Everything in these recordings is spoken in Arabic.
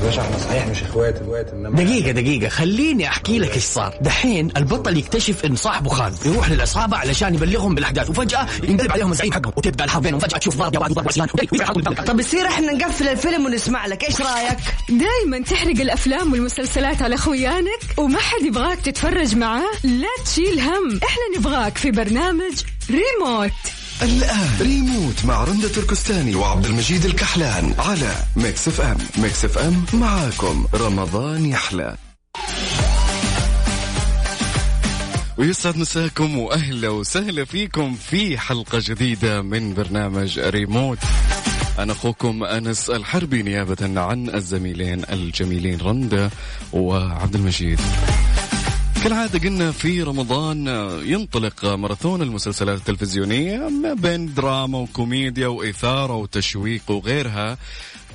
يا باشا إحنا صحيح مش إخوات اخوات إنما دقيقة دقيقة. خليني أحكي لك إيش؟ صار، دحين البطل يكتشف إن صاحبه خان، يروح للعصابة علشان يبلغهم بالأحداث وفجأة ينقلب عليهم الزعيم حقهم وتبدأ الحرب بينهم. فجأة تشوف ضرب جواد وضرب عصيان طب يصير إحنا نقفل الفيلم ونسمع لك إيش رأيك؟ دايما تحرق الأفلام والمسلسلات على خويانك وما حد يبغاك تتفرج معاه. لا تشيل هم. إحنا نبغاك في برنامج ريموت. الآن. ريموت مع رندة تركستاني وعبد المجيد الكحلان على Mix FM Mix FM معاكم. رمضان يحلى. ويسعد مساكم وأهلا وسهلا فيكم في حلقة جديدة من برنامج ريموت. أنا أخوكم أنس الحربي نيابة عن الزميلين الجميلين رندا وعبد المجيد. كالعادة قلنا في رمضان ينطلق ماراثون المسلسلات التلفزيونية ما بين دراما وكوميديا وإثارة وتشويق وغيرها.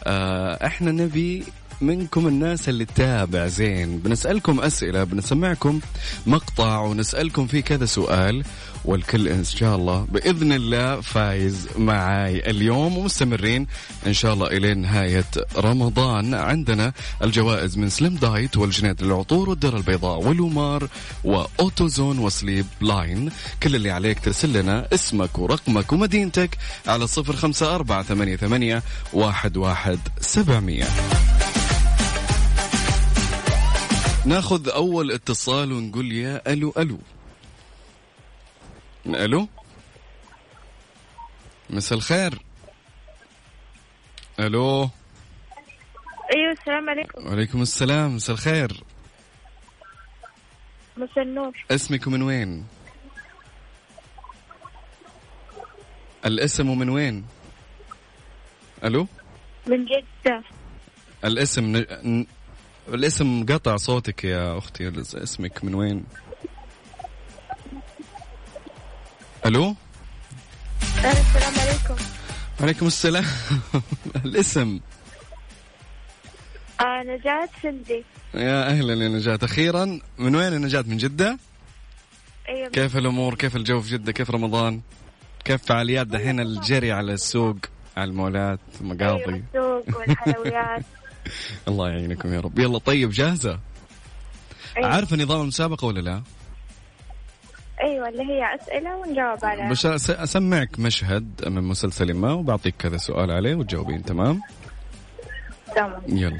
آه، إحنا نبي منكم الناس اللي تتابع زين. بنسألكم أسئلة بنسمعكم مقطع ونسألكم فيه كذا سؤال. والكل إن شاء الله بإذن الله فايز معاي اليوم ومستمرين إن شاء الله إلى نهاية رمضان. عندنا الجوائز من Slim Diet والجنيد للعطور والدرة البيضاء والومار و AutoZone و Sleep Line. كل اللي عليك ترسل لنا اسمك ورقمك ومدينتك على صفر خمسة أربعة ثمانية, ثمانية واحد, واحد سبعمية. ناخذ أول اتصال ونقول يا ألو ألو. ألو؟ مساء الخير. ألو؟ أيوه السلام عليكم. وعليكم السلام. مساء الخير. مساء النور. اسمك من وين؟ الاسم ومن وين؟ ألو؟ من جدة. الاسم. ن... الاسم قطع صوتك يا أختي. اسمك من وين؟ ألو؟ السلام عليكم. وعليكم السلام. الاسم. آه نجاة سندي. يا أهلا يا نجاة. أخيرا من وين نجاة؟ من جدة؟ أيوه كيف الأمور؟ كيف الجو في جدة؟ كيف رمضان؟ كيف فعاليات دحين الجري على السوق على المولات المقاضي السوق والحلويات. الله يعينكم يا رب. يلا طيب جاهزة؟ أيوة. عارفة نظام المسابقة ولا لا؟ أيوه اللي هي أسئلة ونجاوب عليها. بس أسمعك مشهد من مسلسل ما وبعطيك كذا سؤال عليه وتجاوبين تمام؟ تمام. يلا.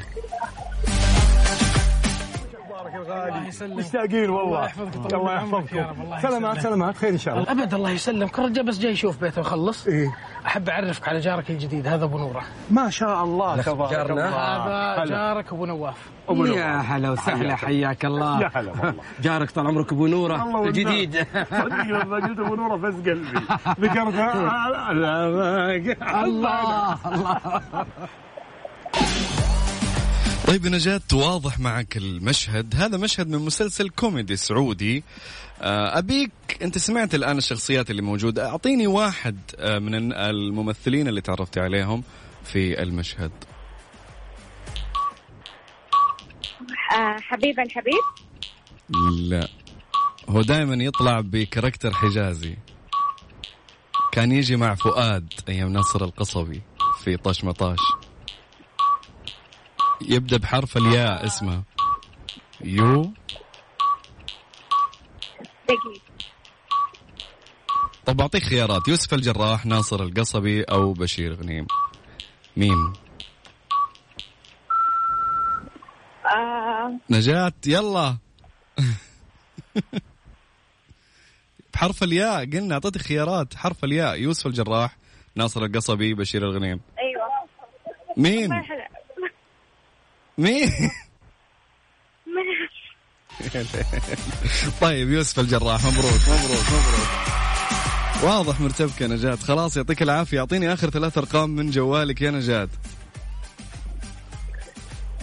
مشتاقين والله. الله يحفظكم. سلامات سلامات. خير إن شاء الله. أبد الله يسلمك. الرجال بس جاي يشوف بيته ويخلص. إيه. أحب أعرفك على جارك الجديد هذا أبو نوره. ما شاء الله. تبارك جارنا. الله. هذا. جارك أبو نواف. يا هلا وسهلا حياك الله. يا هلا والله. جارك طال عمرك أبو الله نوره. الجديد. صدق لما قلت أبو نوره فز قلبي. ذكرتها الله. الله. طيب يا نجاة واضح معك المشهد. هذا مشهد من مسلسل كوميدي سعودي. آه، أبيك أنت سمعت الآن الشخصيات اللي موجودة. أعطيني واحد آه، من الممثلين اللي تعرفتي عليهم في المشهد. آه حبيب الحبيب؟ لا. هو دائما يطلع بكاركتر حجازي. كان يجي مع فؤاد أيام نصر القصبي في طش مطاش. يبدأ بحرف الياء اسمه يو. طب أعطيك خيارات. يوسف الجراح ناصر القصبي أو بشير غنيم. مين آه. نجاة يلا. بحرف الياء قلنا أعطيتك خيارات. حرف الياء يوسف الجراح ناصر القصبي بشير الغنيم. أيوه. مين مين؟ طيب يوسف الجراح مبروك مبروك مبروك. واضح مرتبكة نجاة. خلاص يعطيك العافية. أعطيني آخر ثلاث أرقام من جوالك يا نجاة.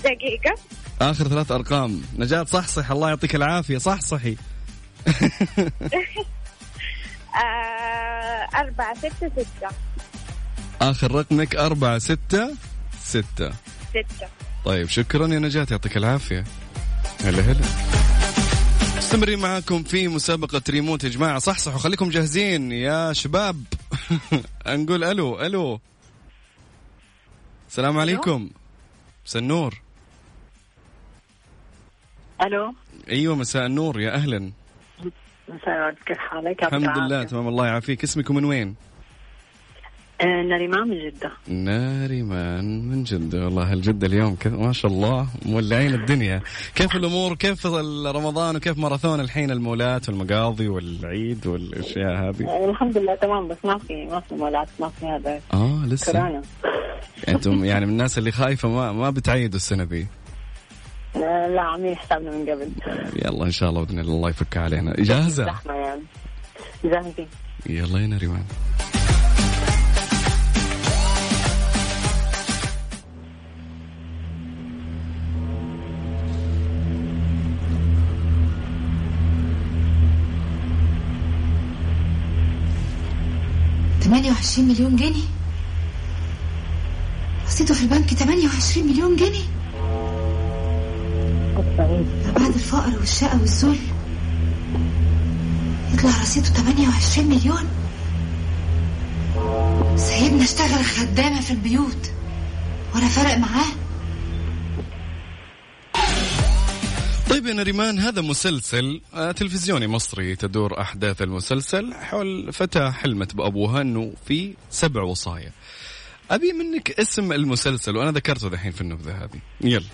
دقيقة. آخر ثلاث أرقام. نجاة صحصح الله يعطيك العافية. صحصحي آه أربعة ستة ستة. آخر رقمك أربعة ستة ستة. ستة. طيب شكرا يا نجاة يعطيك العافية. هلا هلا. مستمرين معاكم في مسابقة ريموت يا جماعة. صحصحوا خليكم جاهزين. يا شباب نقول ألو ألو. السلام عليكم. النور ألو. أيوه مساء النور يا أهلا. مساء الورد كيف حالك؟ الحمد لله. تمام الله يعافيك. اسمك ومن وين؟ نريمان من جدة. ناريمان من جدة. والله الجدة اليوم كذا ما شاء الله مولعين الدنيا. كيف الأمور؟ كيف رمضان؟ وكيف ماراثون الحين المولات والمقاضي والعيد والأشياء هذه؟ آه، الحمد لله تمام بس ما في ما في مولات ما في هذا. آه لسه؟ كورونا. أنتم يعني من الناس اللي خايفة ما ما بتعيدوا السنة دي آه، لا عاملين حسابنا من قبل. يلا إن شاء الله بإذن الله يفك علينا. جاهزة زحمة يعني. جاهزين يلا يا نريمان ثمانية وعشرين مليون جنيه؟ رصيده في البنك ثمانية وعشرين مليون جنيه؟ بعد الفقر والشقى والذل يطلع رصيده 28 مليون. سيبنا اشتغل خدامة في البيوت. ولا فرق معاه. طيب يا نريمان هذا مسلسل آه، تلفزيوني مصري تدور أحداث المسلسل حول فتاة حلمت بأبوها أنه في سبع وصايا. أبي منك اسم المسلسل وأنا ذكرته دحين في النبذة هذه. يلا.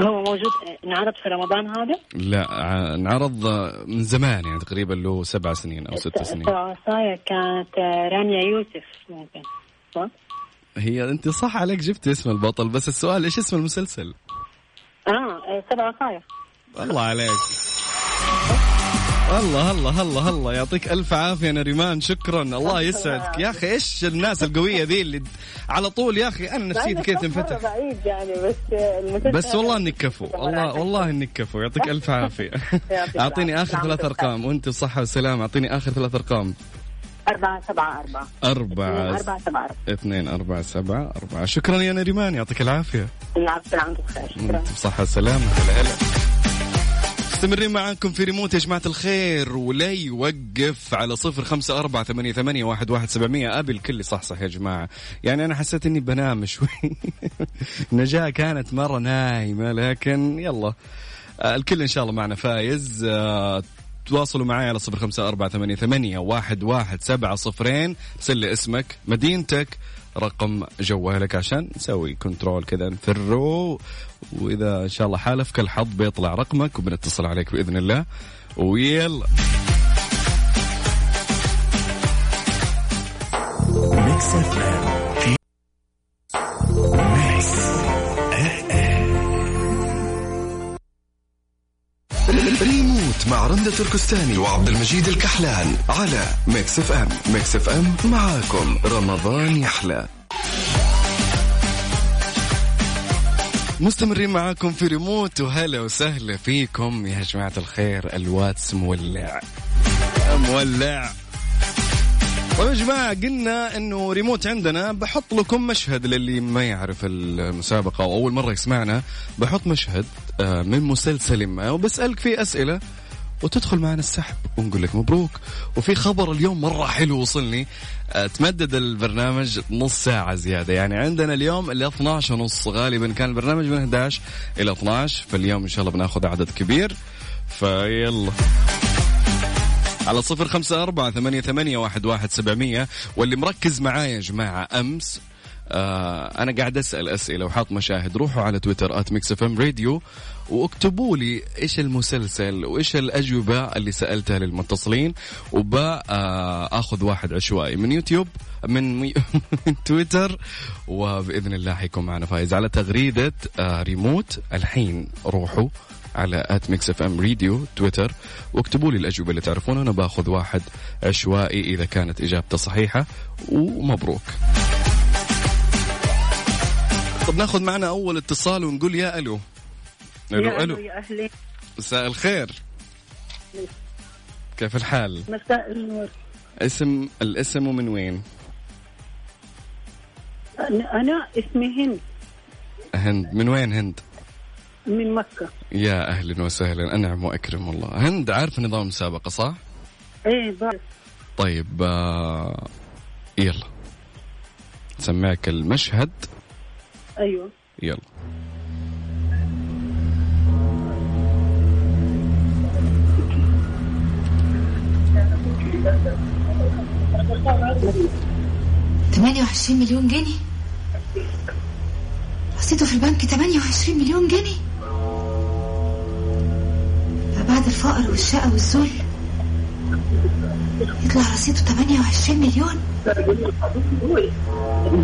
هو موجود آه، انعرض في رمضان هذا؟ لا ع- انعرض آه، من زمان يعني تقريبا له سبع سنين أو ست سنين. العصاية كانت آه، رانيا يوسف ممكن صح؟ هي أنت صح عليك جبت اسم البطل بس السؤال إيش اسم المسلسل؟ آه آه، سبع عصاية الله عليك. الله الله الله الله. يعطيك ألف عافية نريمان شكرا. الله يسعدك. يا أخي إيش الناس القوية ذي اللي على طول يا أخي أنا نفسيتي كذا تنفتح بعيد يعني بس بس والله إنك كفو. والله والله إنك كفو. يعطيك ألف عافية. أعطيني آخر ثلاث أرقام. وأنت بصحه وسلامة. أعطيني آخر ثلاث أرقام. أربعة سبعة أربعة. أربعة أربعة سبعة أربعة. اثنين أربعة سبعة أربعة. شكرا يا نريمان يعطيك العافية. العفو العفو بخير شكرا. بصحة وسلامة. هلا هلا مستمرين معاكم في ريموت يا جماعة الخير ولا يوقف على صفر خمسة أربعة ثمانية, ثمانية واحد, واحد سبعمية. أبي الكل يصحصح يا جماعة. يعني أنا حسيت إني بنام شوي. نجاة كانت مرة نايمة لكن يلا. آه، الكل إن شاء الله معنا فايز. آه، تواصلوا معي على صفر خمسة أربعة ثمانية, ثمانية واحد, واحد سبعة صفرين. لي اسمك مدينتك رقم جوالك عشان نسوي كنترول كذا نفره وإذا إن شاء الله حالفك الحظ بيطلع رقمك وبنتصل عليك بإذن الله. ويلا. Mix F Remote مع رندة تركستاني وعبد المجيد الكحلان على Mix FM. Mix FM معاكم. رمضان يحلى. مستمرين معاكم في ريموت. وهلا وسهلا فيكم يا جماعة الخير. الواتس مولع. مولع. طيب يا جماعة قلنا إنه ريموت عندنا بحط لكم مشهد للي ما يعرف المسابقة أو أول مرة يسمعنا. بحط مشهد آه، من مسلسل ما وبسألك فيه أسئلة وتدخل معنا السحب ونقول لك مبروك. وفي خبر اليوم مرة حلو وصلني. آه، تمدد البرنامج نص ساعة زيادة. يعني عندنا اليوم ل 12 ونص غالبا كان البرنامج من 11 إلى 12 فاليوم إن شاء الله بناخذ عدد كبير. فيلا. على صفر خمسة أربعة ثمانية, ثمانية واحد, واحد سبعمية. واللي مركز معايا يا جماعة أمس آه أنا قاعد أسأل أسئلة وحاط مشاهد. روحوا على تويتر at Mix FM Radio واكتبوا لي إيش المسلسل وإيش الأجوبة اللي سألتها للمتصلين. وبا آه أخذ واحد عشوائي من يوتيوب من, مي... من تويتر. وبإذن الله حيكون معنا فايز. على تغريدة آه ريموت الحين روحوا. على at Mix FM Radio تويتر واكتبوا لي الأجوبة اللي تعرفونها أنا باخذ واحد عشوائي إذا كانت إجابته صحيحة ومبروك. طب ناخذ معنا أول اتصال ونقول يا ألو. ألو يا ألو يا أهلي مساء الخير كيف الحال؟ مساء النور اسم الاسم ومن وين؟ أنا أنا اسمي هند هند من وين هند؟ من مكة. يا أهلا وسهلا. أنعم وأكرم والله هند عارفة نظام المسابقة صح؟ إيه بعرف طيب آه يلا. سمعك المشهد. أيوه. يلا. ثمانية وعشرين مليون جنيه؟ رصيده في البنك 28 مليون جنيه؟ بعد الفقر والشقى والذل يطلع رصيده 28 مليون.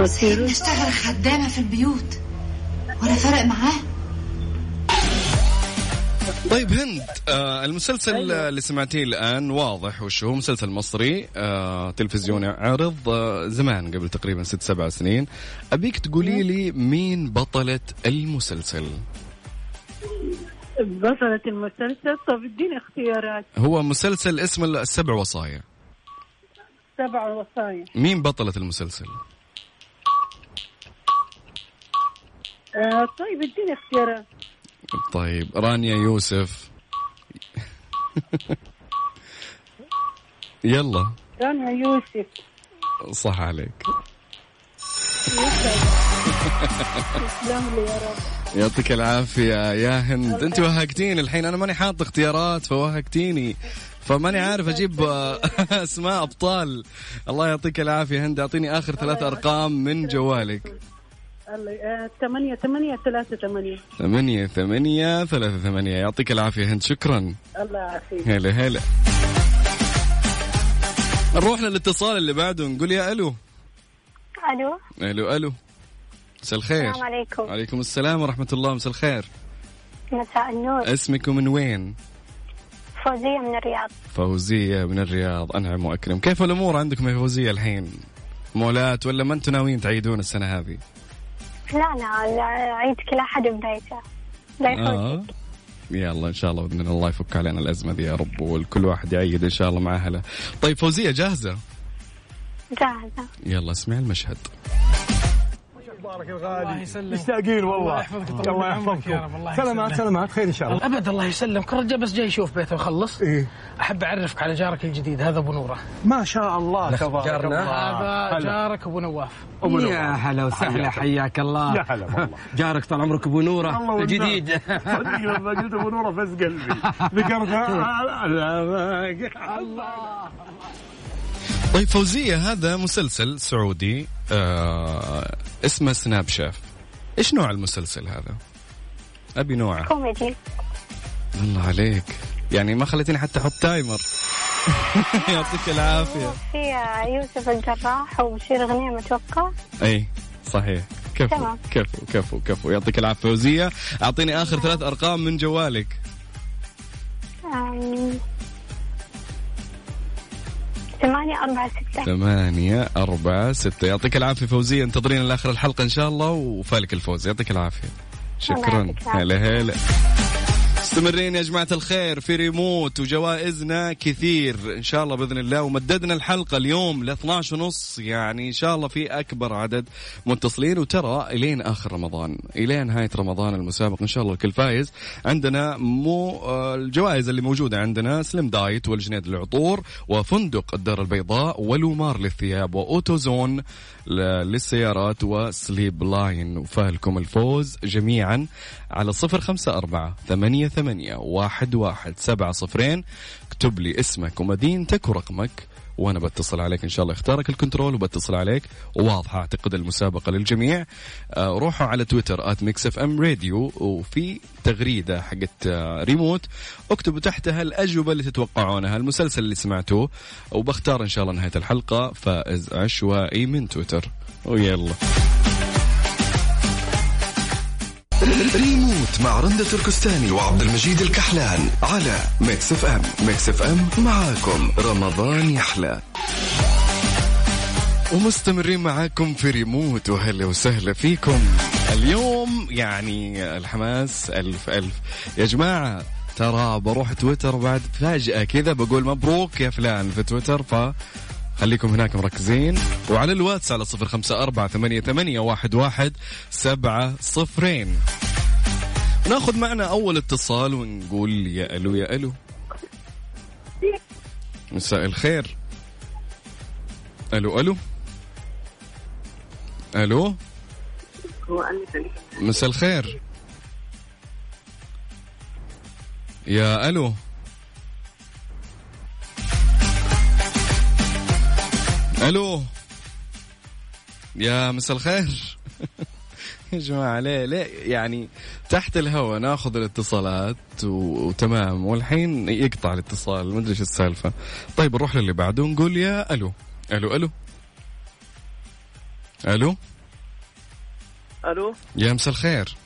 سيبني اشتغل خدامة في البيوت. ولا فرق معاه. طيب هند آه المسلسل اللي سمعتيه الآن واضح. وش هو؟ مسلسل مصري آه تلفزيوني عرض آه زمان قبل تقريبا ست سبع سنين. أبيك تقولي لي مين بطلة المسلسل؟ بطلة المسلسل. طب اديني اختيارات. هو مسلسل اسمه السبع وصايا. سبع وصايا. مين بطلة المسلسل؟ آه طيب اديني اختيارات. طيب رانيا يوسف. يلا. رانيا يوسف. صح عليك. تسلم لي يا رب. يعطيك العافية يا هند. أنت وهقتيني الحين. أنا ماني حاط اختيارات فوهقتيني فماني عارف أجيب أسماء أبطال. الله يعطيك العافية هند. أعطيني آخر ثلاث أرقام من جوالك. الله آه، ثمانية ثمانية ثلاثة ثمانية. ثمانية ثمانية ثلاثة ثمانية. يعطيك العافية هند. شكرا. الله يعافيك. هلا هلا. نروح للاتصال اللي بعده. نقول يا ألو. ألو. ألو ألو. مساء الخير السلام عليكم عليكم السلام ورحمة الله مساء الخير مساء النور اسمك ومن وين؟ فوزية من الرياض فوزية من الرياض أنعم وأكرم كيف الأمور عندكم يا فوزية الحين؟ مولات ولا ما أنتم ناويين تعيدون السنة هذه؟ لا لا عيد كل أحد بدايته لا يفوت آه. يلا إن شاء الله بإذن الله يفك علينا الأزمة دي يا رب والكل واحد يعيد إن شاء الله مع اهله. طيب فوزية جاهزة؟ جاهزة يلا اسمع المشهد. بارك الله الغالي يسلمك. مشتاقين والله. الله يحفظك. الله بعمرك يا رب، الله سلامات. سلامات. خير إن شاء الله. أبد الله يسلمك. الرجال بس جاي يشوف بيته ويخلص إيه. أحب أعرفك على جارك الجديد. هذا أبو نورة. ما شاء الله. تبارك جارنا. الله. هذا. جارك أبو نواف. أبو نور. يا هلا وسهلا. حياك الله. يا هلا والله. جارك طال عمرك أبو الله نوره. الجديد. صدق لما قلت أبو نورة فز قلبي. ذكرتها الله. طيب فوزيه هذا مسلسل سعودي آه اسمه Snap Chef. إيش نوع المسلسل هذا؟ أبي نوعه. كوميدي الله عليك. يعني ما خليتني حتى أحط timer. يعطيك العافية. في يوسف الجراح وبشير غنيم أتوقع أي صحيح كفو تمام. كفو كفو كفو يعطيك العافية فوزيه أعطيني آخر ثلاث أرقام من جوالك ثمانية أربعة ستة. ثمانية أربعة ستة. يعطيك العافية فوزية. انتظرينا لآخر الحلقة إن شاء الله وفالك الفوز. يعطيك العافية. شكرا. هلا هلا. مستمرين يا جماعة الخير في ريموت وجوائزنا كثير إن شاء الله بإذن الله ومددنا الحلقة اليوم ل 12 ونص يعني إن شاء الله في أكبر عدد متصلين وترى إلين آخر رمضان إلين نهاية رمضان المسابقة إن شاء الله الكل فايز. عندنا مو آه، الجوائز اللي موجودة عندنا Slim Diet والجنيد للعطور وفندق الدار البيضاء ولومار للثياب و Autozone للسيارات و Sleep Line. وفالكم الفوز جميعا على صفر خمسة أربعة ثمانية ثمانية واحد واحد سبعة صفرين. اكتب لي اسمك ومدينتك ورقمك وأنا بتصل عليك إن شاء الله. اختارك ال control وبتصل عليك. وواضحه أعتقد المسابقة للجميع. آه روحوا على تويتر at Mix FM Radio. وفي تغريدة حقت آه ريموت. اكتبوا تحتها الأجوبة اللي تتوقعونها المسلسل اللي سمعتوه. وبختار إن شاء الله نهاية الحلقة. فائز عشوائي من تويتر. ويلا. ريموت مع رندة تركستاني وعبد المجيد الكحلان على Mix FM Mix FM معاكم. رمضان يحلى. ومستمرين معاكم في ريموت. وهلا وسهلا فيكم. اليوم يعني الحماس ألف ألف. يا جماعة ترى بروح تويتر بعد فجأة كذا بقول مبروك يا فلان في تويتر ف خليكم هناك مركزين. وعلى الواتس على صفر خمسة أربعة ثمانية, ثمانية واحد, واحد سبعة صفرين. ناخذ معنا أول اتصال ونقول يا ألو يا ألو. مساء الخير. ألو ألو. ألو. مساء الخير. يا ألو. ألو. يا مساء الخير. يا جماعة ليه ليه؟ يعني تحت الهواء ناخذ الاتصالات. وتمام. والحين يقطع الاتصال ما أدري إيش السالفة. طيب نروح للي بعده. ونقول يا ألو. ألو ألو. ألو. ألو. يا مساء الخير.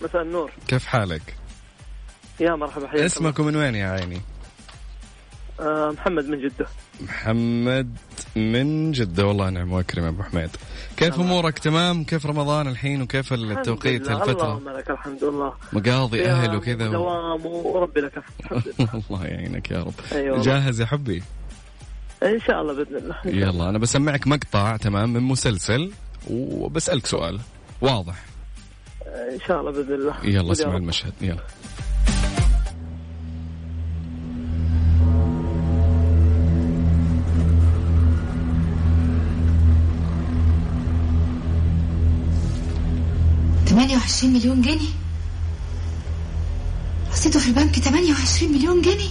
مساء النور. كيف حالك؟ يا مرحبا حياك اسمك ومن وين يا عيني؟ آه محمد من جدة. محمد من جدة. والله نعم واكرم أبو حميد. كيف أمورك؟ تمام؟ كيف رمضان الحين وكيف التوقيت الحمد. هالفترة اللهم لك الحمد لله مقاضي أهل وكذا. و... دوام وربي لك الله يعينك يا رب. أيوة. جاهز يا حبي؟ إن شاء الله بإذن الله. يلا أنا بسمعك مقطع تمام من مسلسل وبسألك سؤال واضح. إن شاء الله بإذن الله. يلا اسمع. المشهد. يلا. تمانية وعشرين مليون جنيه؟ رصيده في البنك تمانية وعشرين مليون جنيه.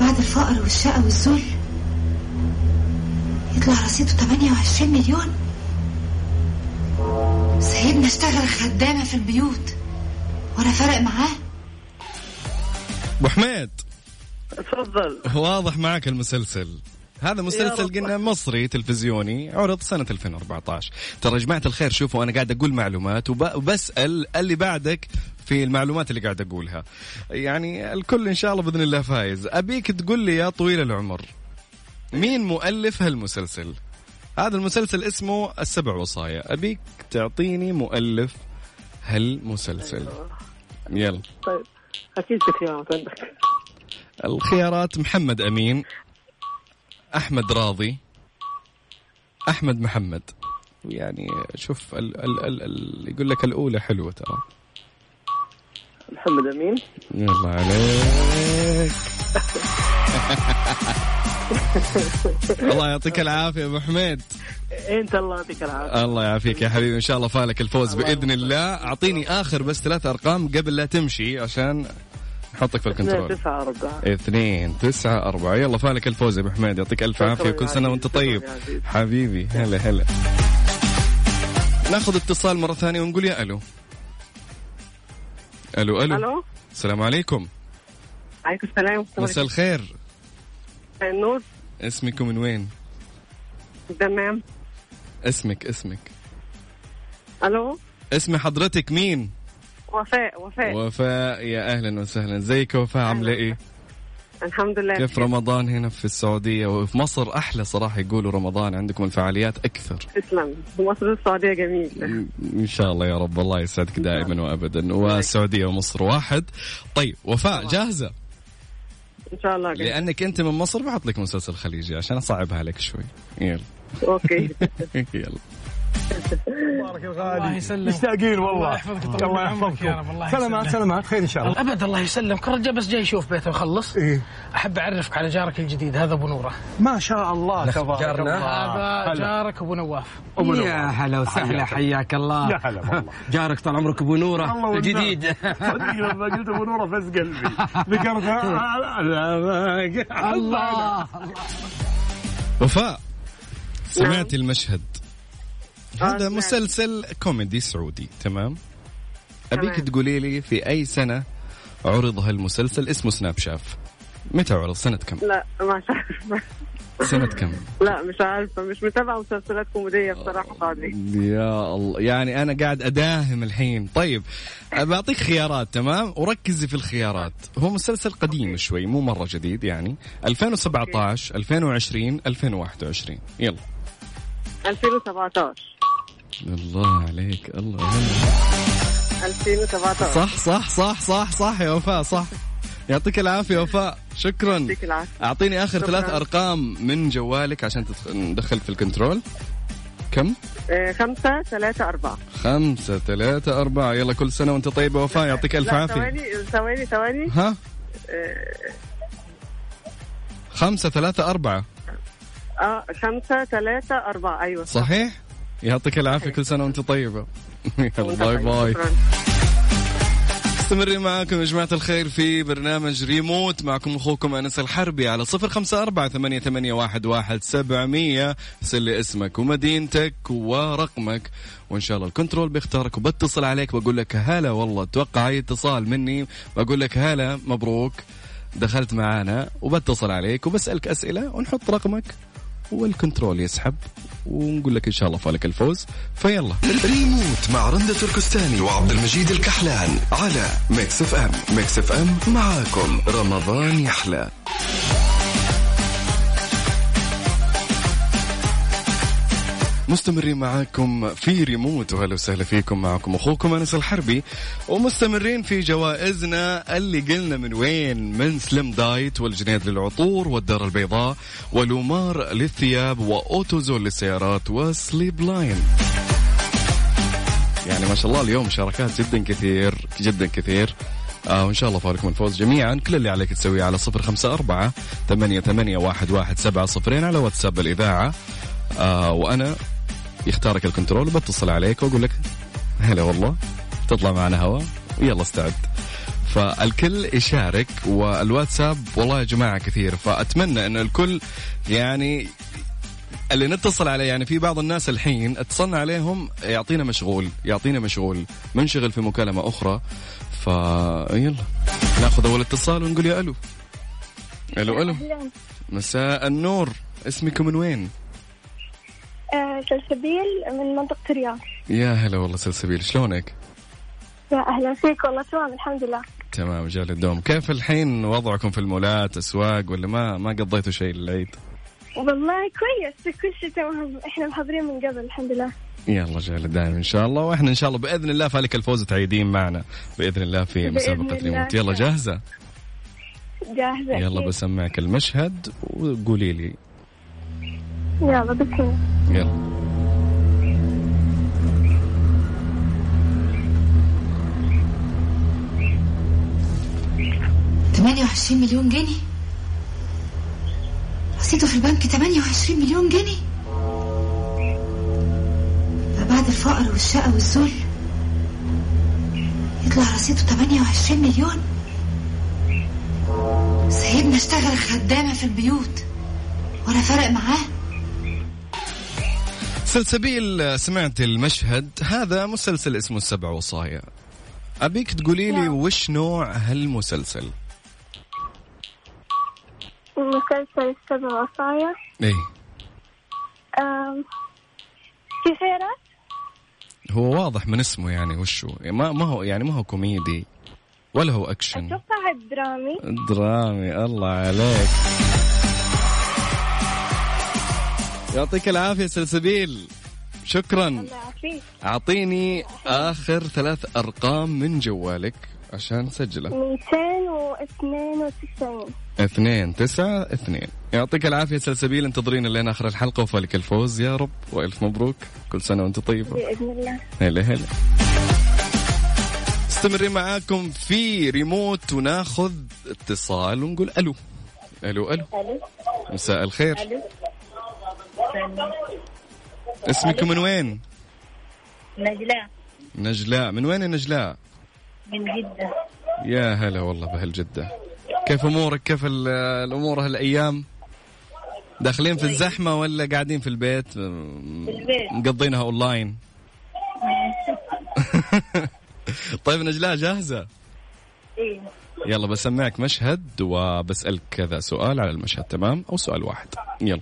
بعد الفقر والشقى والذل. يطلع رصيده تمانية وعشرين مليون. سيدنا اشتغل خدامة في البيوت. ولا فرق معاه. أبو حميد. تفضل واضح معك المسلسل. هذا مسلسل. قلنا مصري تلفزيوني عرض سنة 2014 ترى يا جماعة الخير شوفوا أنا قاعد أقول معلومات وب- وبسأل اللي بعدك في المعلومات اللي قاعد أقولها. يعني الكل إن شاء الله بإذن الله فايز. أبيك تقول لي يا طويل العمر مين مؤلف هالمسلسل؟ هذا المسلسل اسمه السبع وصايا. أبيك تعطيني مؤلف هالمسلسل. يلا. طيب. أكيد في خيارات عندك. الخيارات محمد أمين. أحمد راضي أحمد محمد. يعني شوف ال ال ال ال يقول لك الأولى حلوة ترى. محمد أمين. يلا عليك. الله يعطيك العافية يا أبو حميد. إنت الله يعطيك العافية. الله يعافيك يا حبيبي إن شاء الله فالك الفوز بإذن الله. أعطيني آخر بس ثلاث أرقام قبل لا تمشي عشان نحطك في الكنترول. تسعة أربعة. اثنين تسعة أربعة. يلا فالك الفوز يا أبو حميد. يعطيك عافية يا كل وأنت شكراً طيب. حبيبي هلا هلا. ناخذ اتصال مرة ثانية ونقول يا ألو. ألو ألو. ألو. السلام عليكم. عليكم السلام مساء الخير. النور اسمك من وين؟ تمام. اسمك اسمك. ألو. اسم حضرتك مين؟ وفاء وفاء. وفاء يا أهلا وسهلا. زيك وفاء عاملة إيه؟ الحمد لله. كيف رمضان هنا في السعودية؟ وفي مصر أحلى صراحة يقولوا رمضان عندكم الفعاليات أكثر. تسلم. مصر السعودية جميل إن شاء الله يا رب. الله يسعدك دائما وابدا. والسعودية ومصر واحد. طيب وفاء جاهزة؟ إن شاء الله جميل. لأنك أنت من مصر بحط لك مسلسل خليجي عشان أصعبها عليك شوي. يلا. أوكي. يلا. بارك الغالي الله يسلمك. مشتاقين والله. الله يحفظك. الله عمرك يا رب، يحفظكم الله سلامات يسلمك. سلامات خير إن شاء الله. أبد الله يسلمك. الرجال بس جاي يشوف بيته ويخلص. إيه؟ أحب أعرفك على جارك الجديد هذا أبو نورة. ما شاء الله تبارك جارنا. الله. هذا. جارك أبو نواف. أبو يا. هلا وسهلا حياك الله. يا هلا والله. جارك طال عمرك أبو نورة. الجديد صدق لما قلت أبو نورة فز قلبي. ذكرت الله. وفاء سمعت. المشهد. هذا سمعت. مسلسل كوميدي سعودي تمام؟ أبيك. تقولي لي في أي سنة عرض هالمسلسل؟ اسمه سناب شاف. متى عرض؟ سنة كم؟ لا ما عارفه سنة كم؟ لا مش عارفة مش متابعة مسلسلات كوميدية بصراحة قاضي يا الله يعني أنا قاعد أداهم الحين. طيب بعطيك خيارات تمام؟ وركزي في الخيارات. هو مسلسل قديم شوي مو مرة جديد يعني. 2017 2020 2021 يلا. 2017 الله عليك الله. 2017 صح صح صح صح صح يا وفاء صح. يعطيك العافية وفاء. شكرا. يعطيك العافية. أعطيني آخر شكراً. ثلاث أرقام من جوالك عشان تدخ- ندخل في الكنترول. كم؟ آه، خمسة ثلاثة أربعة. خمسة ثلاثة أربعة. يلا كل سنة وأنت طيبة وفاء. يعطيك ألف عافية. ثواني ثواني ثواني. ها؟ آه، خمسة ثلاثة أربعة. آه خمسة ثلاثة أربعة. أيوة صح. صحيح؟ يعطيك العافية كل سنة وأنت طيبة. يلا باي. باي. مستمرين معاكم يا جماعة الخير في برنامج ريموت. معكم أخوكم أنس الحربي على صفر خمسة أربعة ثمانية, ثمانية واحد, واحد سبعمية. سلي اسمك ومدينتك ورقمك. وإن شاء الله ال control بيختارك. وبتصل عليك بقول لك هلا والله. توقع أي اتصال مني بقول لك هلا مبروك. دخلت معانا وبتصل عليك وبسألك أسئلة ونحط رقمك. وال control يسحب ونقول لك إن شاء الله فالك الفوز. فيلا. ريموت مع رندة تركستاني وعبد المجيد الكحلان على Mix FM. Mix FM معاكم. رمضان يحلى. مستمرين معاكم في ريموت وهلا وسهلا فيكم معكم أخوكم أنس الحربي ومستمرين في جوائزنا اللي قلنا من وين؟ من Slim Diet والجنيد للعطور والدار البيضاء ولومار للثياب و Autozone للسيارات و Sleep Line يعني ما شاء الله اليوم مشاركات جدا كثير جدا كثير. آه وإن شاء الله فالكم الفوز جميعا. كل اللي عليك تسويه على صفر خمسة أربعة ثمانية, ثمانية واحد, واحد سبعة صفرين على واتساب الإذاعة. آه وأنا يختارك الكنترول وبتصل عليك وأقول لك هلا والله تطلع معنا هوا ويلا استعد. فالكل يشارك والواتساب والله يا جماعة كثير فأتمنى ان الكل يعني اللي نتصل عليه يعني في بعض الناس الحين اتصلنا عليهم يعطينا مشغول يعطينا مشغول منشغل في مكالمة أخرى. فيلا ناخذ أول اتصال ونقول يا ألو. ألو ألو. مساء النور اسمك من وين؟ آه، سلسبيل من منطقة الرياض يا هلا والله سلسبيل شلونك؟ يا أهلا فيك والله تمام الحمد لله. تمام جال الدوم كيف الحين وضعكم في المولات؟ أسواق ولا ما ما قضيتوا شيء للعيد؟ والله كويس كل شيء تمام. إحنا محضرين من قبل الحمد لله. يلا جال دائما إن شاء الله. وإحنا إن شاء الله بإذن الله فالك الفوز تعيدين معنا. بإذن الله في مسابقة ريموت يلا جاهزة؟ جاهزة يلا. بسمعك المشهد وقولي لي يلا الله يلا. 28 مليون جنيه؟ رصيده في البنك 28 مليون جنيه؟ فبعد الفقر والشقى والذل. يطلع رصيده 28 مليون. سيبنا اشتغل خدامة في البيوت. ولا فرق معاه. سلسبيل سمعت المشهد. هذا مسلسل اسمه السبع وصايا. أبيك تقولي لي وش نوع هالمسلسل؟ مسلسل السبع وصايا؟ إيه في خيرات هو واضح من اسمه يعني وشو ما ما هو يعني ما هو كوميدي ولا هو أكشن. أتوقع الدرامي. درامي الله عليك. يعطيك العافية سلسبيل شكرا. أعطيني آخر ثلاث أرقام من جوالك عشان نسجله 292 اثنين تسعة اثنين. يعطيك العافية سلسبيل انتظرين لين آخر الحلقة وفالك الفوز يا رب. وألف مبروك. كل سنة وأنت طيبة. بإذن الله. هلا هلا. مستمرين معاكم في ريموت وناخذ اتصال ونقول ألو. ألو ألو. ألو. مساء الخير. ألو. اسمك من وين؟ نجلاء. نجلاء. من وين يا نجلاء؟ من جدة. يا هلا والله بهالجدة. كيف أمورك؟ كيف ال- الأمور هالأيام؟ داخلين في الزحمة ولا قاعدين في البيت؟ في البيت. مقضينها أونلاين؟ طيب نجلاء جاهزة؟ إيه. يلا بسمعك مشهد وبسألك كذا سؤال على المشهد تمام؟ أو سؤال واحد. يلا.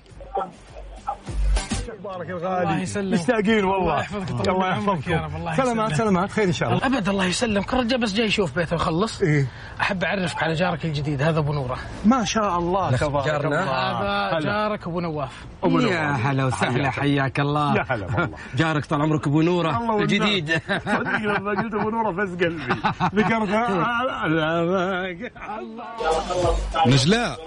أخبارك الغالي. الله يسلمك. مشتاقين الله والله يحفظك. الله يحفظكم. الله سلامات. سلامات. خير إن شاء الله. أبد الله يسلمك. الرجال بس جاي يشوف بيته ويخلص. إيه. أحب أعرفك على جارك الجديد هذا أبو نورة. ما شاء الله. تبارك جارنا. الله. هذا. جارك أبو نواف. أبو يا. هلا وسهلا حياك الله. يا هلا والله. جارك طال عمرك أبو نورة. الجديد صدق لما قلت أبو نورة فز قلبي. ذكرت نجلاء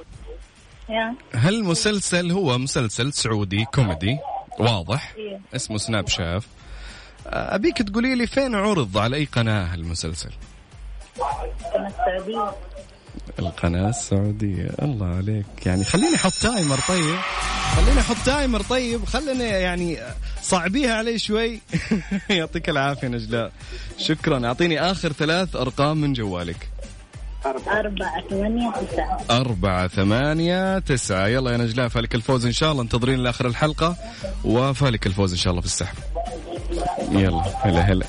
هل مسلسل هو مسلسل سعودي كوميدي؟ واضح. إيه. اسمه Snap Chef. أبيك تقولي لي فين عرض على أي قناة المسلسل كما السعودية. القناة السعودية. الله عليك. يعني خليني أحط timer طيب. خليني أحط timer طيب. خليني يعني صعبيها علي شوي. يعطيك العافية نجلاء. شكرا. أعطيني آخر ثلاث أرقام من جوالك. أربعة. ثمانية تسعة. أربعة ثمانية تسعة. يلا يا نجلاء فالك الفوز إن شاء الله. انتظرين لآخر الحلقة وفالك الفوز إن شاء الله في السحب. يلا هلا هلا.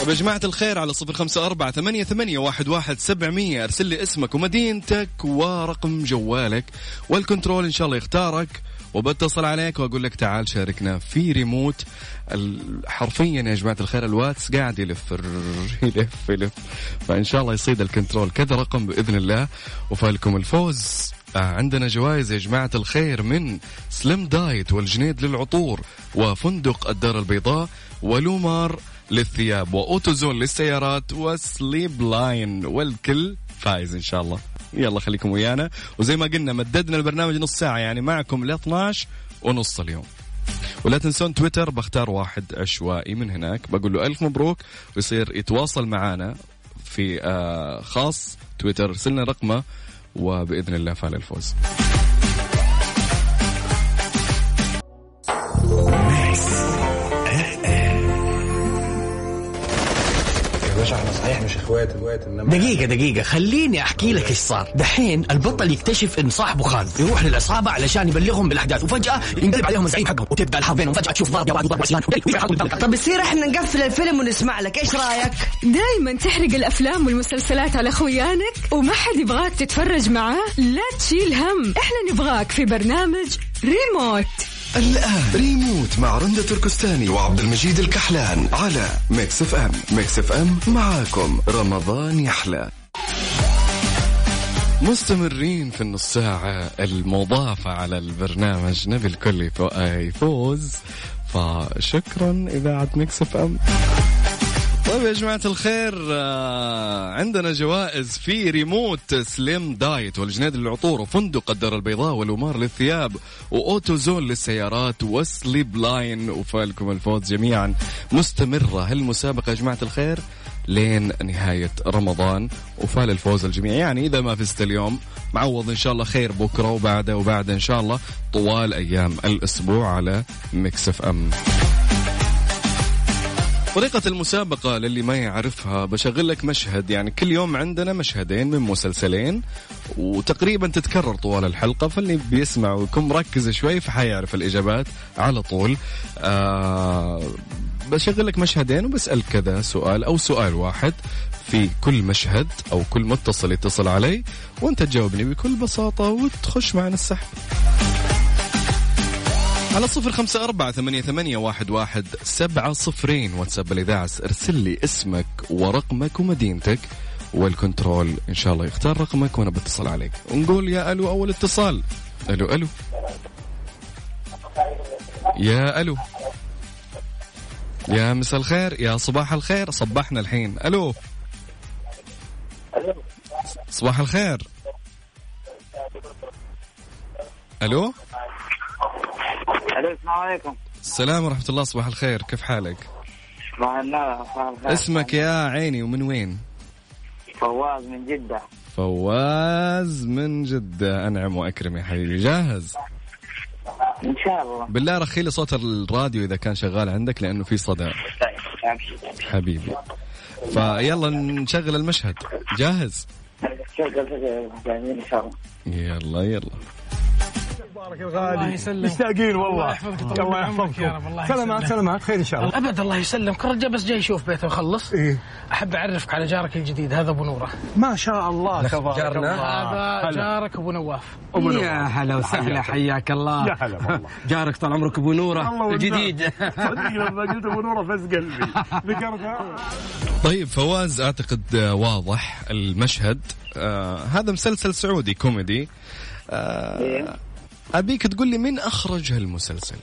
طيب يا جماعة الخير على صفر خمسة أربعة ثمانية, ثمانية واحد, واحد سبعمية. أرسل لي اسمك ومدينتك ورقم جوالك والكنترول إن شاء الله يختارك. وبتصل عليك وأقول لك تعال شاركنا في ريموت حرفيا يا جماعة الخير الواتس قاعد يلف يلف يلف. فإن شاء الله يصيد ال control كذا رقم بإذن الله. وفالكم الفوز. آه، عندنا جوائز يا جماعة الخير من Slim Diet والجنيد للعطور وفندق الدار البيضاء ولومار للثياب و Autozone للسيارات و Sleep Line والكل فايز إن شاء الله. يلا خليكم ويانا. وزي ما قلنا مددنا البرنامج نص ساعة يعني معكم ل 12 ونص اليوم. ولا تنسون تويتر بختار واحد عشوائي من هناك. بقول له ألف مبروك ويصير يتواصل معنا في آه خاص تويتر. ارسلنا رقمه وبإذن الله فعل الفوز. صحيح مش إخوات اخوات إنما دقيقة دقيقة. خليني أحكي لك إيش صار، دحين البطل يكتشف إن صاحبه خان، يروح للعصابة علشان يبلغهم بالأحداث وفجأة ينقلب عليهم الزعيم حقهم. وتبدأ الحرب بينهم. فجأة تشوف ضرب يا طب يصير إحنا نقفل الفيلم ونسمع لك. إيش رأيك؟ دايما تحرق الأفلام والمسلسلات على خويانك وما حد يبغاك تتفرج معاه. لا تشيل هم. إحنا نبغاك في برنامج ريموت. الآن. ريموت مع رندة تركستاني وعبد المجيد الكحلان على Mix FM. Mix FM معاكم. رمضان يحلى. مستمرين في النص ساعة المضافة على البرنامج. نبي الكل يفوز. فشكرا إذاعة Mix FM. طيب يا جماعة الخير آه، عندنا جوائز في Remote Slim Diet والجنيد للعطور وفندق الدار البيضاء ولومار للثياب و Autozone للسيارات و Sleep Line. وفالكم الفوز جميعا. مستمرة هالمسابقة يا جماعة الخير لين نهاية رمضان. وفالكم الفوز الجميع. يعني إذا ما فزت اليوم معوض إن شاء الله خير بكرة وبعده وبعده إن شاء الله طوال أيام الأسبوع على مكسف أم. طريقة المسابقة للي ما يعرفها بشغل لك مشهد يعني كل يوم عندنا مشهدين من مسلسلين وتقريبا تتكرر طوال الحلقة فاللي بيسمع ويكون مركز شوي فحيعرف الإجابات على طول. آه بشغل لك مشهدين وبسأل كذا سؤال أو سؤال واحد في كل مشهد أو كل متصل يتصل علي وأنت تجاوبني بكل بساطة وتخش معنا السحب. على صفر خمسة أربعة ثمانية, ثمانية واحد, واحد سبعة صفرين. واتساب الإذاعة ارسل لي اسمك ورقمك ومدينتك والكنترول. إن شاء الله يختار رقمك وأنا بتصل عليك. ونقول يا ألو أول اتصال. ألو ألو. يا ألو. يا مساء الخير يا صباح الخير. صبحنا الحين. ألو. صباح الخير. ألو. ألو السلام عليكم. السلام ورحمة الله صباح الخير. كيف حالك؟ صباح النور اسمك يا عيني ومن وين؟ فواز من جدة. فواز من جدة. أنعم وأكرم يا حبيبي. جاهز؟ إن شاء الله. بالله رخي لي صوت الراديو إذا كان شغال عندك لأنه في صدى. حبيبي. فيلا نشغل المشهد. جاهز؟ شغل إن شاء الله. يلا يلا. بارك الغالي مشتاقين والله. الله يحفظك الله يحفظك يا رب الله سلامات سلامات. خير إن شاء الله. أبد الله يسلمك. الرجال بس جاي يشوف بيته ويخلص إيه. أحب أعرفك على جارك الجديد هذا أبو نورة. ما شاء الله تبارك جارنا. الله. هذا جارك أبو نواف. أبو نور. يا هلا وسهلا حياك الله. يا هلا والله. جارك طال عمرك أبو نورة الله. الجديد صدق لما قلت أبو نورة فز قلبي. ذكرتها طيب فواز أعتقد آه، واضح المشهد. آه هذا مسلسل سعودي كوميدي. آه ابيك تقول لي من أخرج هالمسلسل؟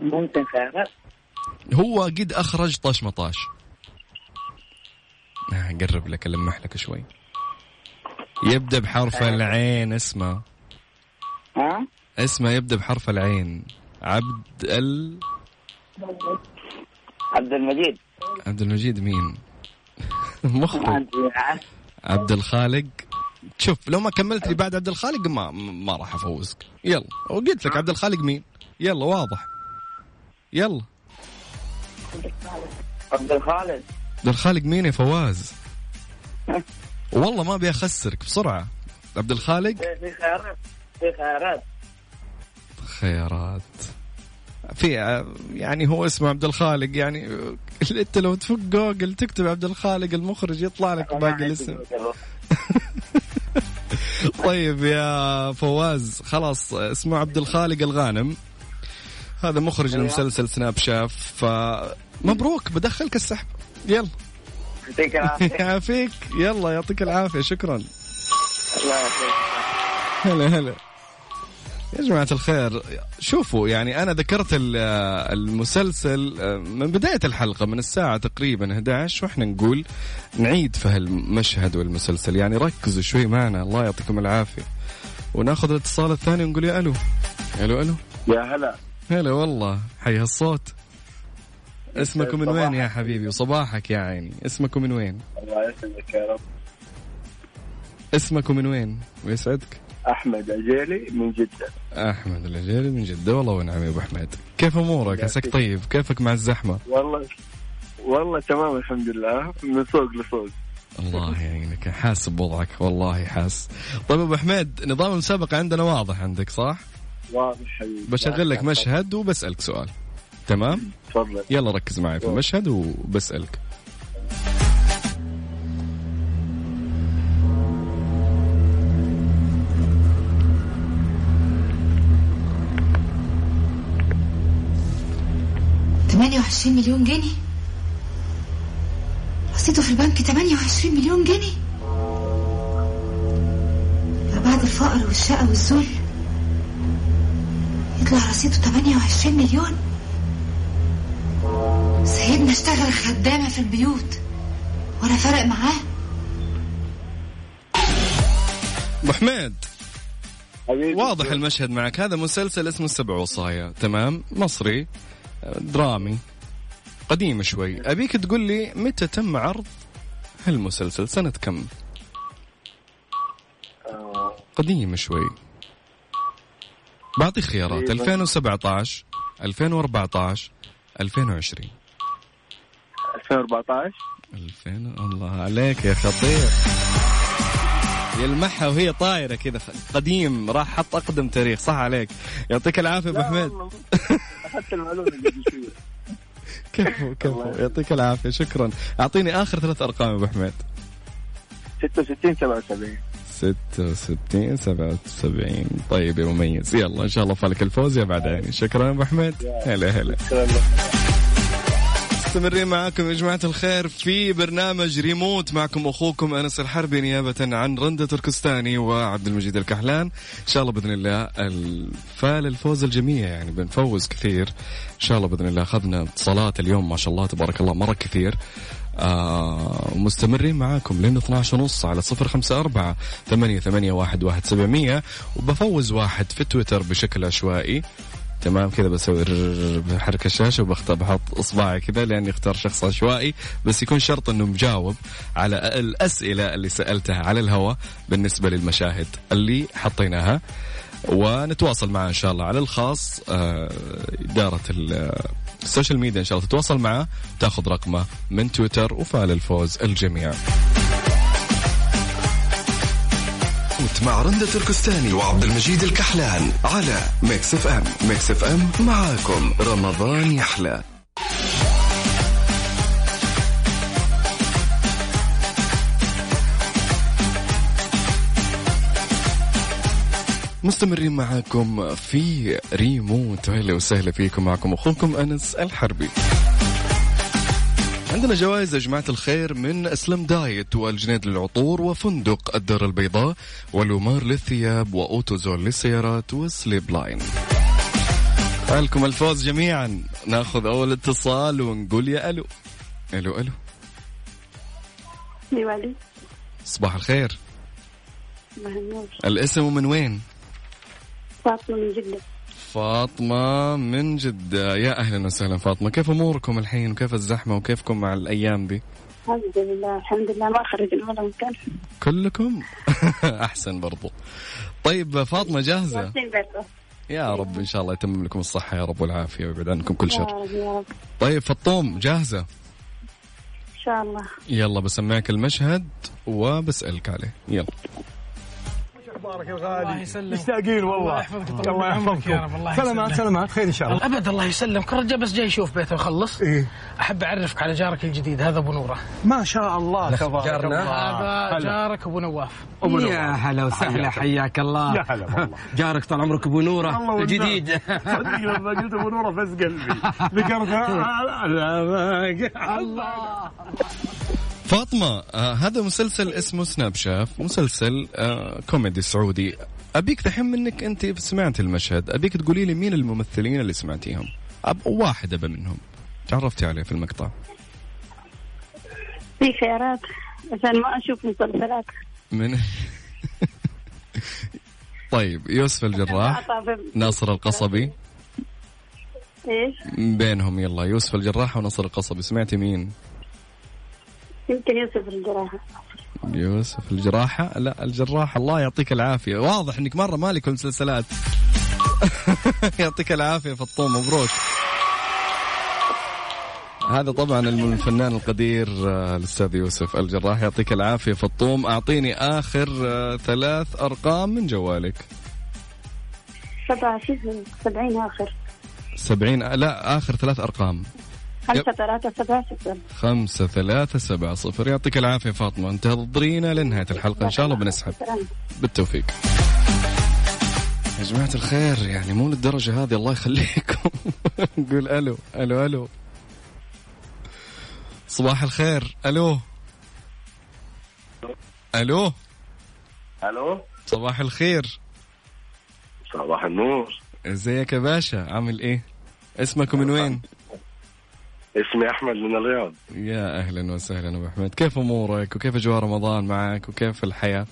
ممكن فعلا هو قد أخرج طاش مطاش. آه قرب لك ألمح لك شوي. يبدأ بحرف العين اسمه. ها؟ اسمه يبدأ بحرف العين. عبد ال عبد المجيد. عبد المجيد مين؟ مخرج. عبد الخالق. شوف لو ما كملت لي بعد عبد الخالق ما ما راح أفوزك. يلا. وقلت لك عبد الخالق مين؟ يلا واضح. يلا. عبد الخالق. عبد الخالق مين يا فواز؟ والله ما أبي أخسرك بسرعة. عبد الخالق؟ في خيارات. في خيارات. خيارات. في يعني هو اسمه عبد الخالق يعني أنت لو تفتح جوجل تكتب عبد الخالق المخرج يطلع لك باقي الاسم. طيب يا فواز خلاص اسمه عبد الخالق الغانم. هذا مخرج لمسلسل سناب شاف فمبروك بدخلك السحب. يلا. يعطيك العافية. يعافيك. يلا يعطيك العافية شكرا. الله يعافيك. هلا هلا. يا جماعة الخير شوفوا يعني أنا ذكرت ال- المسلسل من بداية الحلقة من الساعة تقريبا 11 وإحنا نقول نعيد في هالمشهد والمسلسل. يعني ركزوا شوي معنا الله يعطيكم العافية. وناخذ الاتصال الثاني ونقول يا ألو. ألو ألو. يا هلا. هلا والله حي هالصوت. اسمك من وين يا حبيبي؟ وصباحك يا عيني. اسمك من وين؟ الله يسعدك يا رب. اسمك من وين؟ ويسعدك؟ أحمد عجيلي من جدة. أحمد العجيري من جدة. والله ونعم يا أبو حميد كيف أمورك؟ عساك طيب؟ كيفك مع الزحمة؟ والله والله تمام الحمد لله. من سوق لسوق الله يعينك. حاسب بوضعك. والله حاس. طيب أبو حميد نظام المسابقة عندنا واضح عندك صح؟ واضح حبيبي. بشغل لك مشهد وبسألك سؤال. تمام؟ تفضل. يلا ركز معي في المشهد وبسألك. تمانية وعشرين مليون جنيه؟ رصيده في البنك تمانية وعشرين مليون جنيه. بعد الفقر والشقى والذل. يطلع رصيده تمانية وعشرين مليون. سيدنا اشتغل خدامة في البيوت. ولا فرق معاه. أبو حميد. واضح المشهد معك. هذا مسلسل اسمه السبع وصايا. تمام؟ مصري. درامي. قديم شوي. أبيك تقول لي متى تم عرض هالمسلسل؟ سنة كم؟ قديم شوي. بعطيك خيارات. 2017 2014 2020 2014 2000 الله عليك يا خطير. يلمحها وهي طايرة كذا قديم راح حط أقدم تاريخ صح عليك. يعطيك العافية أبو حميد قبل شوي. كفو كفو. يعطيك العافية شكرا. أعطيني آخر ثلاث أرقام يا أبو حميد 66 77 66 77 طيب يا مميز يلا إن شاء الله فالك الفوز يا بعد عيني شكرا يا أبو حميد هلا هلا. مستمرين معاكم يا جماعة الخير في برنامج ريموت معكم أخوكم أنس الحربي نيابة عن رندة تركستاني وعبد المجيد الكحلان. إن شاء الله بإذن الله الفال الفوز الجميع يعني بنفوز كثير. إن شاء الله بإذن الله أخذنا اتصالات اليوم ما شاء الله تبارك الله مرة كثير. آه مستمرين معاكم لين 12 ونص على صفر خمسة أربعة ثمانية, ثمانية واحد, واحد سبعمية. وبفوز واحد في تويتر بشكل عشوائي. تمام كذا بسوي بحرك الشاشة وبختار بحط إصبعي كذا لأني أختار شخص عشوائي. بس يكون شرط إنه مجاوب على الأسئلة اللي سألتها على الهواء بالنسبة للمشاهد اللي حطيناها. ونتواصل معه إن شاء الله على الخاص آه، إدارة ال- social media إن شاء الله. تتواصل معه تأخذ رقمه من تويتر وفال الفوز للجميع. مع رندة تركستاني وعبد المجيد الكحلان على Mix FM Mix FM معاكم. رمضان يحلى. مستمرين معاكم في ريموت. أهلا وسهلا فيكم. معكم أخوكم أنس الحربي. عندنا جوائز يا جماعة الخير من Slim Diet والجنيد للعطور وفندق الدار البيضاء ولومار للثياب و Autozool للسيارات و Sleep Line. لكم الفوز جميعا. ناخذ أول اتصال ونقول يا ألو. ألو ألو. ديوالي صباح الخير. الاسم من وين؟ فاطمة من جدة. فاطمة من جدة. يا أهلا وسهلا فاطمة. كيف أموركم الحين؟ وكيف الزحمة؟ وكيفكم مع الأيام دي؟ الحمد لله الحمد لله. ما خرجنا ولا مكان كلكم؟ أحسن برضو. طيب واقفين بيته يا رب إن شاء الله يتمم لكم الصحة يا رب والعافية ويبعد عنكم كل شر. طيب فطوم جاهزة؟ إن شاء الله. يلا بسمعك المشهد وبسألك عليه. يلا. أخبارك الغالي. الله يسلمك. مشتاقين والله. الله يحفظك يا رب، الله سلامات يسلمك. سلامات. خير إن شاء الله. ابد الله يسلمك. الرجال بس جاي يشوف بيته ويخلص. إيه؟ أحب أعرفك على جارك الجديد هذا أبو نورة. ما شاء الله تبارك جارنا. الله. هذا. جارك أبو نواف. أبو يا نور. هلا وسهلا حياك الله. يا هلا والله. جارك طال عمرك أبو نورة. الجديد صدق لما قلت أبو نورة فز قلبي. ذكرت الله. فاطمة آه هذا مسلسل اسمه سناب شاف مسلسل آه كوميدي سعودي. أبيك دحين منك أنت سمعت المشهد أبيك تقولي لي مين الممثلين اللي سمعتيهم؟ أب واحد أبى منهم. تعرفتي عليه في المقطع. في خيارات عشان ما أشوف مسلسلات. من؟ طيب يوسف الجراح ناصر القصبي. إيش؟ بينهم يلا يوسف الجراح ونصر القصبي. سمعتي مين؟ يمكن يوسف الجراحة. يوسف الجراحة؟ لا الجراحة الله يعطيك العافية. واضح إنك مرة مالك المسلسلات يعطيك العافية فطوم مبروك. هذا طبعا الفنان القدير آه، الأستاذ يوسف الجراح. يعطيك العافية فطوم. أعطيني آخر آه، ثلاث أرقام من جوالك. سبعة شيء سبعين آخر. سبعين لا آخر ثلاث أرقام. خمسة ثلاثة سبعة صفر خمسة ثلاثة سبعة صفر. يعطيك العافية فاطمة. انتظرينا لنهاية الحلقة. إن شاء الله بنسحب. بالتوفيق. يا جماعة الخير يعني مو للدرجة هذه. الله يخليكم. نقول ألو ألو ألو. صباح الخير. ألو. ألو. ألو. صباح الخير. صباح النور. إزيك يا باشا؟ عامل إيه؟ اسمك من وين؟ اسمي أحمد من الرياض. يا أهلا وسهلا أبو أحمد. كيف أمورك؟ وكيف أجواء رمضان معك؟ وكيف الحياة؟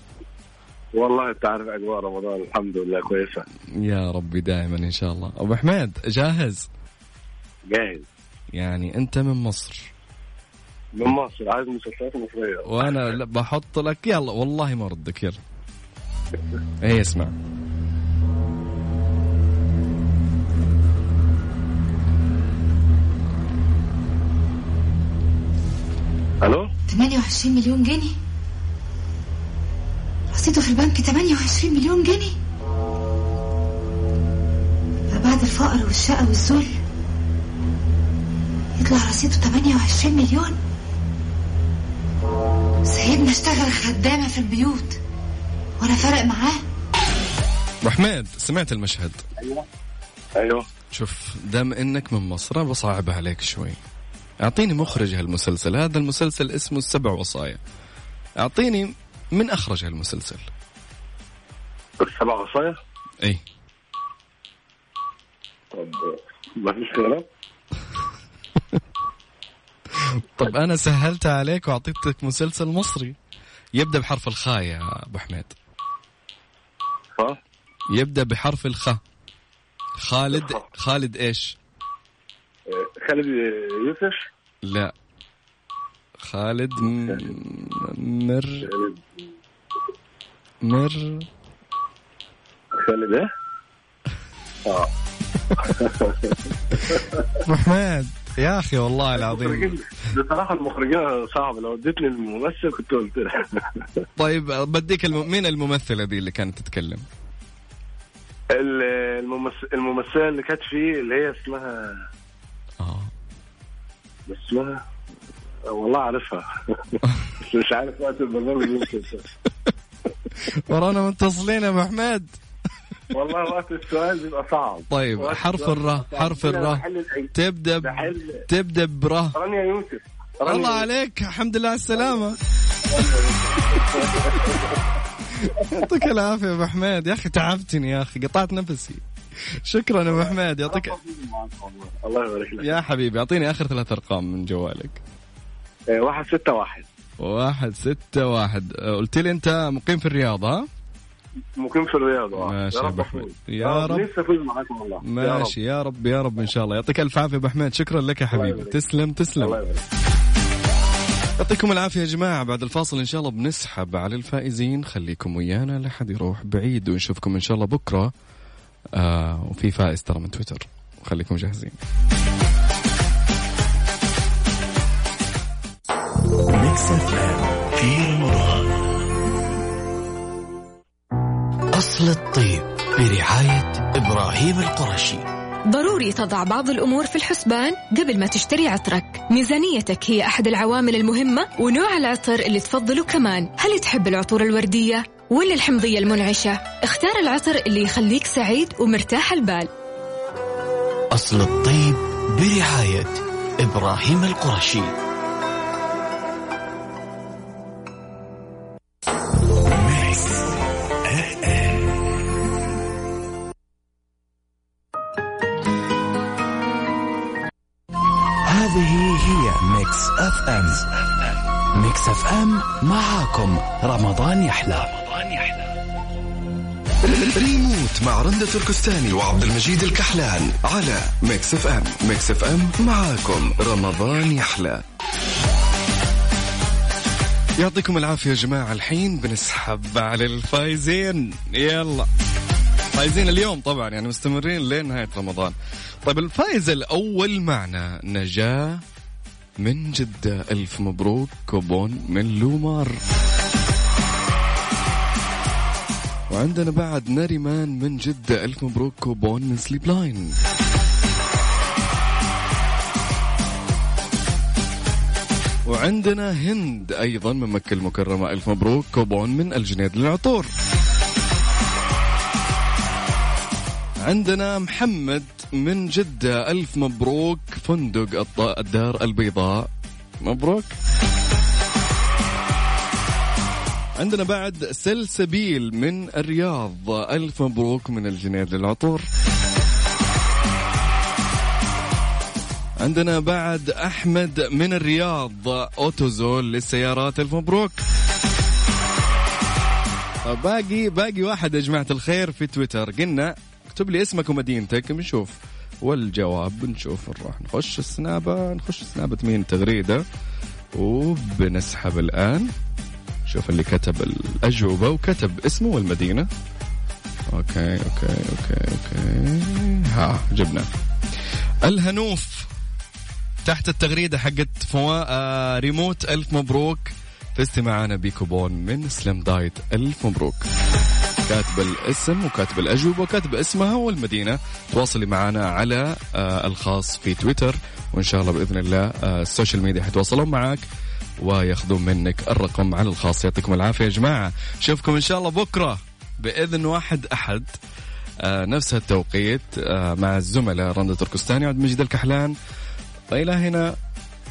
والله تعرف أجواء رمضان الحمد لله كويسة. يا ربي دائما إن شاء الله. أبو حميد جاهز؟ جاهز. يعني أنت من مصر. من مصر. عايز مسلسلات مصرية. وأنا بحط لك يلا والله ما ردك يلا. إيه اسمع. ألو؟ 28 مليون جنيه؟ رصيده في البنك 28 مليون جنيه؟ فبعد الفقر والشقى والذل يطلع رصيده 28 مليون؟ سيدنا اشتغل خدامة في البيوت ولا فرق معاه؟ ابو حميد سمعت المشهد؟ أيوه. أيوه. شوف دام إنك من مصر بصعبها عليك شوي. أعطيني مخرج هالمسلسل هذا المسلسل اسمه السبع وصايا. أعطيني من أخرج هالمسلسل. السبع وصايا؟ إي. طب ما فيش خيارات طب أنا سهلتها عليك وأعطيتك مسلسل مصري. يبدأ بحرف الخاء يا أبو حميد. ها يبدأ بحرف الخاء. خالد خالد إيش؟ آه، خالد يوسف؟ لا. خالد م- مر مر. خالد إيه؟ آه. ابو حميد يا أخي والله العظيم. بصراحة المخرجين صعب لو اديتني الممثل كنت قلت لها طيب بديك الم... مين الممثله دي اللي كانت تتكلم؟ ال- الممثل الممثلة اللي كانت فيه اللي هي اسمها آه. بس اسمها والله عارفها بس مش عارف وقت البرنامج يمكن ورانا متصلين يا أبو والله وقت السؤال بيبقى صعب. طيب حرف الراء. حرف الراء. تبدأ ب... تبدأ برا رانيا يوسف. الله. عليك الحمد لله على السلامة. يعطيك العافية يا أبو حميد يا أخي تعبتني يا أخي قطعت نفسي. شكرا يا أبو حميد يعطيك الله يبارك لك. يا حبيبي أعطيني آخر ثلاث أرقام من جوالك. آه، واحد ستة واحد. واحد ستة واحد. أه، قلت لي أنت مقيم في الرياض ها؟ مقيم في الرياض آه. ماشي يا يا رب. يا آه، رب. نفسي أفوز معاكم والله. ماشي يا رب يا رب إن شاء الله. يعطيك ألف عافية أبو حميد. شكرا لك يا حبيبي. يبارك. تسلم الله تسلم يبارك. يعطيكم العافية يا جماعة. بعد الفاصل إن شاء الله بنسحب على الفائزين. خليكم ويانا لحد يروح بعيد ونشوفكم إن شاء الله بكرة. آه وفي فائز ترى من تويتر. خليكم جاهزين. أصل الطيب برعاية إبراهيم القرشي. ضروري تضع بعض الأمور في الحسبان قبل ما تشتري عطرك. ميزانيتك هي أحد العوامل المهمة ونوع العطر اللي تفضله كمان. هل تحب العطور الوردية؟ ولا الحمضية المنعشة. اختار العطر اللي يخليك سعيد ومرتاح البال. أصل الطيب برعاية إبراهيم القرشي هذه هي ميكس أف أم. ميكس أف أم معاكم رمضان يحلى. ريموت مع رندة تركستاني وعبد المجيد الكحلان على Mix FM. Mix FM معاكم. رمضان يحلى. يعطيكم العافية يا جماعة. الحين بنسحب على الفايزين. يلا. فايزين اليوم طبعا يعني مستمرين لين نهاية رمضان. طيب الفائز الأول معنا نجاة من جدة ألف مبروك. كوبون من لومار. وعندنا بعد نريمان من جدة. ألف مبروك كوبون من Sleep Line وعندنا هند أيضا من مكة المكرمة. ألف مبروك كوبون من الجنيد للعطور. عندنا محمد من جدة. ألف مبروك فندق الدار البيضاء. مبروك. عندنا بعد سلسبيل من الرياض. ألف مبروك من الجنيد للعطور. عندنا بعد أحمد من الرياض. أوتوزول للسيارات. ألف مبروك. باقي باقي واحد يا جماعة الخير في تويتر. قلنا اكتب لي اسمك ومدينتك. بنشوف والجواب بنشوف نروح نخش السنابة. نخش سنابة مين تغريدة. وبنسحب الآن. شوف اللي كتب الأجوبة وكتب اسمه والمدينة. okay okay okay okay. ها جبنا. الهنوف تحت التغريدة حقت فوا آه ريموت ألف مبروك. فزت معانا بكوبون من Slim Diet ألف مبروك. كاتب الاسم وكاتب الأجوبة وكاتب اسمها والمدينة. تواصلي معنا على آه الخاص في تويتر. وإن شاء الله بإذن الله آه ال social media حيتواصلون معك. وياخذون منك الرقم على الخاص. يعطيكم العافية يا جماعة. نشوفكم إن شاء الله بكرة بإذن واحد أحد. آه نفس التوقيت آه مع الزملاء رندا تركستاني وعبد المجيد الكحلان. وإلى هنا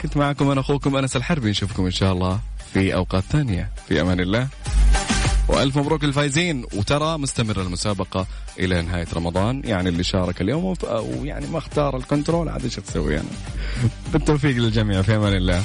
كنت معكم أنا أخوكم أنس الحربي. نشوفكم إن شاء الله في أوقات ثانية. في أمان الله. وألف مبروك للفايزين. وترى مستمره المسابقة إلى نهاية رمضان. يعني اللي شارك اليوم ويعني ما اختار الكنترول عاد إيش تسوي أنا بالتوفيق للجميع. في أمان الله.